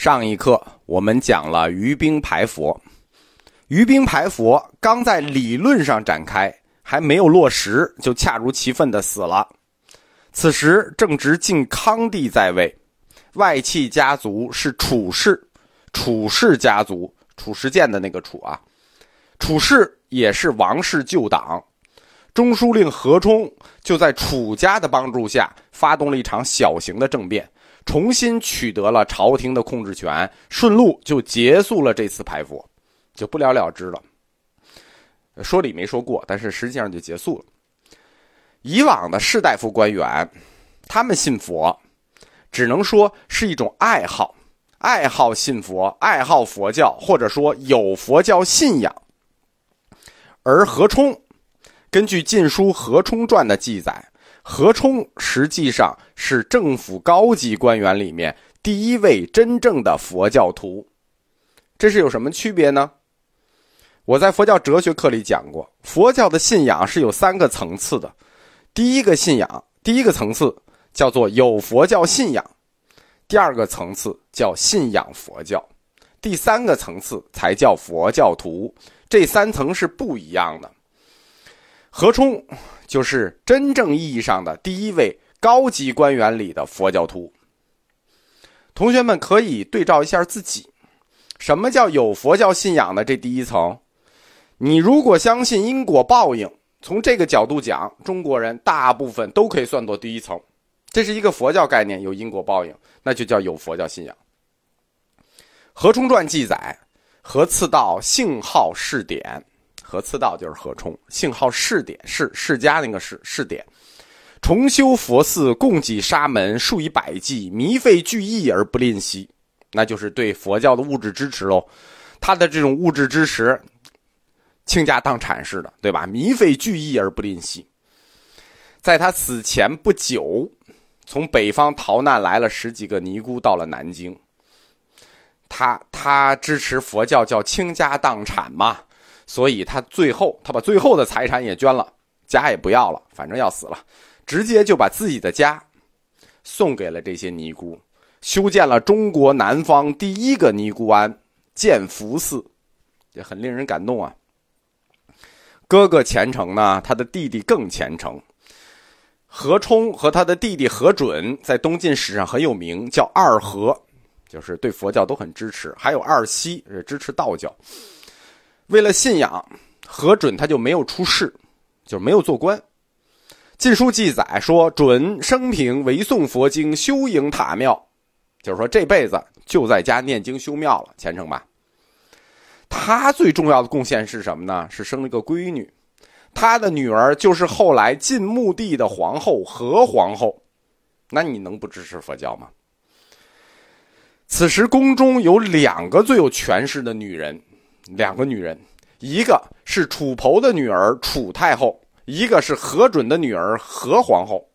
上一课我们讲了于兵排佛，于兵排佛刚在理论上展开，还没有落实，就恰如其分的死了。此时正值晋康帝在位，外戚家族是楚氏，楚氏家族，褚时健的那个楚啊，楚氏也是王室旧党。中书令何冲就在楚家的帮助下，发动了一场小型的政变。重新取得了朝廷的控制权，顺路就结束了这次排佛，就不了了之了。说理没说过，但是实际上就结束了。以往的士大夫官员，他们信佛，只能说是一种爱好，爱好信佛，爱好佛教，或者说有佛教信仰。而何冲，根据《晋书·何冲传》的记载。何冲实际上是政府高级官员里面第一位真正的佛教徒，这是有什么区别呢？我在佛教哲学课里讲过，佛教的信仰是有三个层次的。第一个信仰，第一个层次叫做有佛教信仰；第二个层次叫信仰佛教；第三个层次才叫佛教徒。这三层是不一样的。何冲。就是真正意义上的第一位高级官员里的佛教徒。同学们可以对照一下自己，什么叫有佛教信仰的这第一层？你如果相信因果报应，从这个角度讲，中国人大部分都可以算作第一层。这是一个佛教概念，有因果报应，那就叫有佛教信仰。《何冲传》记载，何次道姓号世典。和次道就是何冲，姓号世典，世世家那个世世典，重修佛寺，供给沙门数以百计，弥费巨亿而不吝惜，那就是对佛教的物质支持喽。他的这种物质支持，倾家荡产似的，对吧？弥费巨亿而不吝惜。在他死前不久，从北方逃难来了十几个尼姑，到了南京。他他支持佛教，叫倾家荡产嘛。所以他最后，他把最后的财产也捐了，家也不要了，反正要死了，直接就把自己的家送给了这些尼姑，修建了中国南方第一个尼姑庵——建福寺，也很令人感动啊。哥哥虔诚呢，他的弟弟更虔诚。何冲和他的弟弟何准在东晋史上很有名，叫二何，就是对佛教都很支持，还有二西是支持道教。为了信仰，何准他就没有出仕，就没有做官。《晋书》记载说，准生平唯诵佛经，修营塔庙，就是说这辈子就在家念经修庙了，虔诚吧。他最重要的贡献是什么呢？是生了个闺女，他的女儿就是后来晋穆帝的皇后何皇后。那你能不支持佛教吗？此时宫中有两个最有权势的女人。两个女人，一个是楚侯的女儿楚太后，一个是何准的女儿何皇后。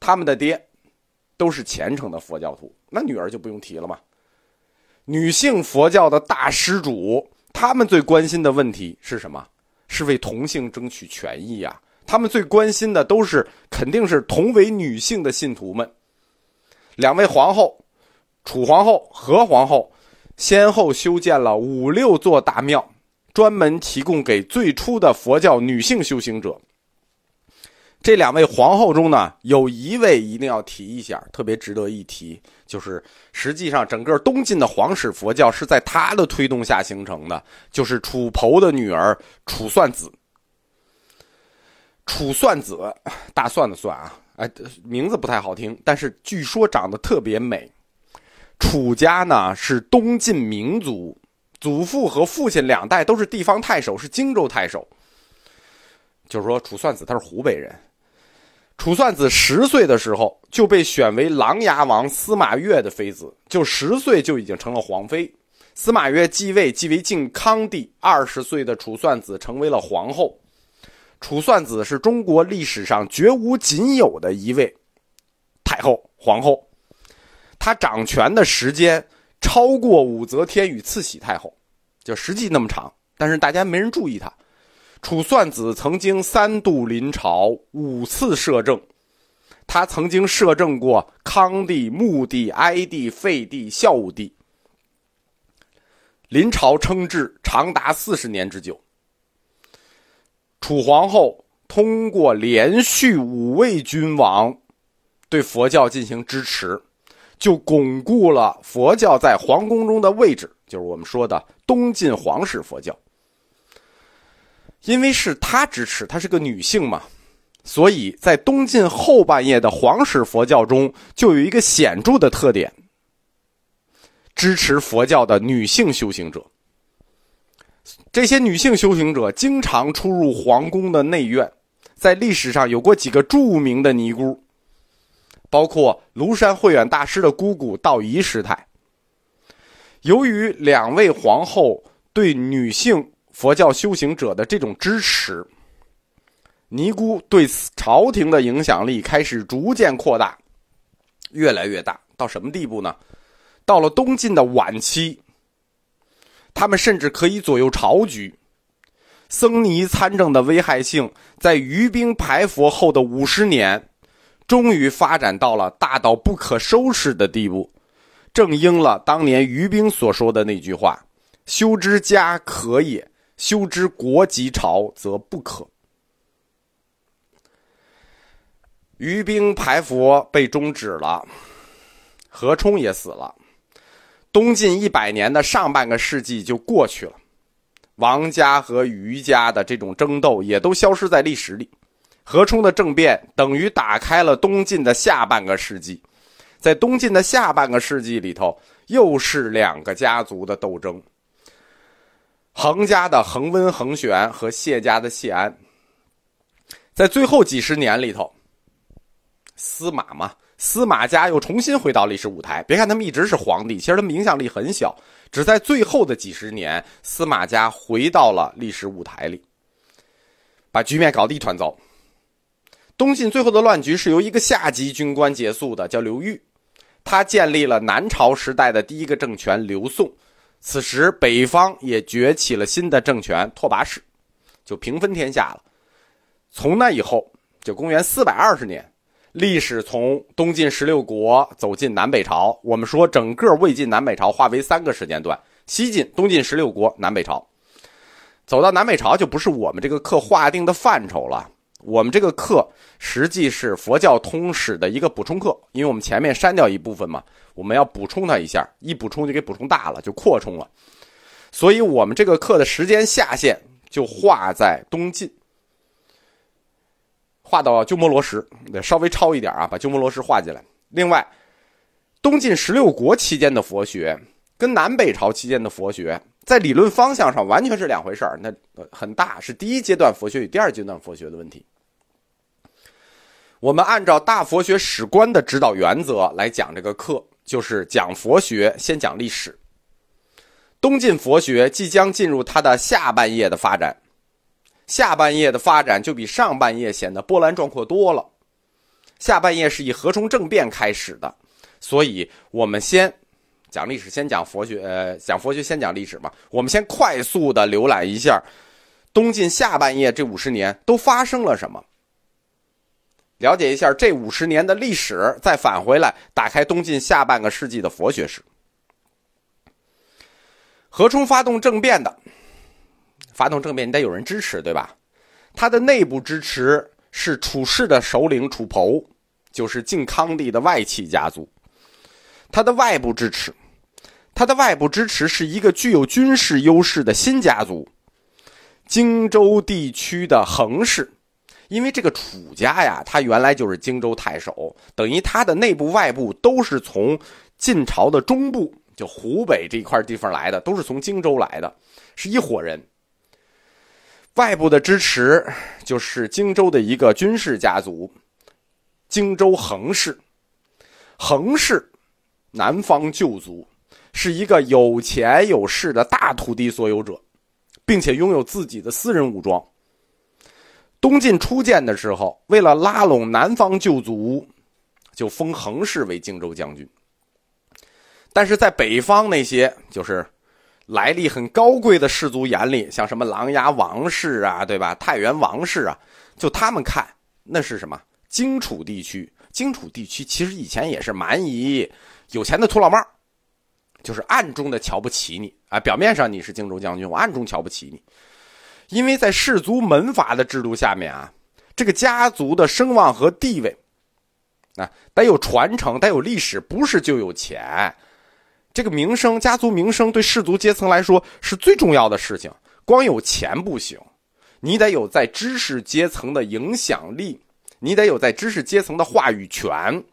他们的爹都是虔诚的佛教徒，那女儿就不用提了嘛。女性佛教的大施主，他们最关心的问题是什么？是为同性争取权益呀。他们最关心的都是，肯定是同为女性的信徒们。两位皇后，楚皇后、何皇后。先后修建了五六座大庙，专门提供给最初的佛教女性修行者。这两位皇后中呢，有一位一定要提一下，特别值得一提，就是实际上整个东晋的皇室佛教是在她的推动下形成的，就是楚侯的女儿楚算子。楚算子，大蒜的蒜啊，哎，名字不太好听，但是据说长得特别美。楚家呢是东晋名族，祖父和父亲两代都是地方太守，是荆州太守。就是说，楚算子他是湖北人。楚算子十岁的时候就被选为琅琊王司马越的妃子，就十岁就已经成了皇妃。司马越继位，即为晋康帝，二十岁的楚算子成为了皇后。楚算子是中国历史上绝无仅有的一位太后、皇后。他掌权的时间超过武则天与慈禧太后，就实际那么长，但是大家没人注意他。楚算子曾经三度临朝，五次摄政，他曾经摄政过康帝、穆帝、哀帝、废帝、孝武帝，临朝称制长达四十年之久。楚皇后通过连续五位君王对佛教进行支持，就巩固了佛教在皇宫中的位置，就是我们说的东晋皇室佛教。因为是她支持，她是个女性嘛，所以在东晋后半叶的皇室佛教中，就有一个显著的特点：支持佛教的女性修行者。这些女性修行者经常出入皇宫的内院，在历史上有过几个著名的尼姑，包括庐山慧远大师的姑姑道仪师太。由于两位皇后对女性佛教修行者的这种支持，尼姑对朝廷的影响力开始逐渐扩大，越来越大，到什么地步呢？到了东晋的晚期。他们甚至可以左右朝局，僧尼参政的危害性，在于兵排佛后的五十年，终于发展到了大到不可收拾的地步，正应了当年于兵所说的那句话：“修之家可也，修之国及朝则不可。”于兵排佛被终止了，何冲也死了。东晋一百年的上半个世纪就过去了，王家和余家的这种争斗也都消失在历史里。何冲的政变等于打开了东晋的下半个世纪，在东晋的下半个世纪里头，又是两个家族的斗争：恒家的恒温、恒玄和谢家的谢安。在最后几十年里头，司马嘛。司马家又重新回到历史舞台。别看他们一直是皇帝，其实他们影响力很小。只在最后的几十年，司马家回到了历史舞台里，把局面搞得一团糟。东晋最后的乱局是由一个下级军官结束的，叫刘裕。他建立了南朝时代的第一个政权刘宋。此时北方也崛起了新的政权拓跋氏，就平分天下了。从那以后，就公元四百二十年。历史从东晋十六国走进南北朝，我们说整个魏晋南北朝划为三个时间段：西晋、东晋十六国、南北朝。走到南北朝就不是我们这个课划定的范畴了。我们这个课实际是佛教通史的一个补充课，因为我们前面删掉一部分嘛，我们要补充它一下，一补充就给补充大了，就扩充了。所以我们这个课的时间下限就画在东晋。画到鸠摩罗什，得稍微超一点啊，把鸠摩罗什画进来。另外，东晋十六国期间的佛学跟南北朝期间的佛学在理论方向上完全是两回事儿，那很大是第一阶段佛学与第二阶段佛学的问题。我们按照大佛学史观的指导原则来讲这个课，就是讲佛学先讲历史。东晋佛学即将进入它的下半叶的发展。下半叶的发展就比上半叶显得波澜壮阔多了。下半叶是以何冲政变开始的，所以我们先讲历史，先讲佛学。呃，讲佛学先讲历史嘛。我们先快速的浏览一下东晋下半叶这五十年都发生了什么，了解一下这五十年的历史，再返回来打开东晋下半个世纪的佛学史。何冲发动政变的。发动政变，你得有人支持，对吧？他的内部支持是楚氏的首领楚侯，就是晋康帝的外戚家族。他的外部支持，他的外部支持是一个具有军事优势的新家族——荆州地区的恒氏。因为这个楚家呀，他原来就是荆州太守，等于他的内部外部都是从晋朝的中部，就湖北这一块地方来的，都是从荆州来的，是一伙人。外部的支持就是荆州的一个军事家族，荆州恒氏。恒氏，南方旧族，是一个有钱有势的大土地所有者，并且拥有自己的私人武装。东晋初建的时候，为了拉拢南方旧族，就封恒氏为荆州将军。但是在北方那些就是。来历很高贵的氏族眼里，像什么琅琊王氏啊，对吧？太原王氏啊，就他们看那是什么？荆楚地区，荆楚地区其实以前也是蛮夷有钱的土老帽，就是暗中的瞧不起你啊。表面上你是荆州将军，我暗中瞧不起你，因为在氏族门阀的制度下面啊，这个家族的声望和地位，啊，得有传承，得有历史，不是就有钱。这个名声，家族名声对氏族阶层来说是最重要的事情。光有钱不行，你得有在知识阶层的影响力，你得有在知识阶层的话语权。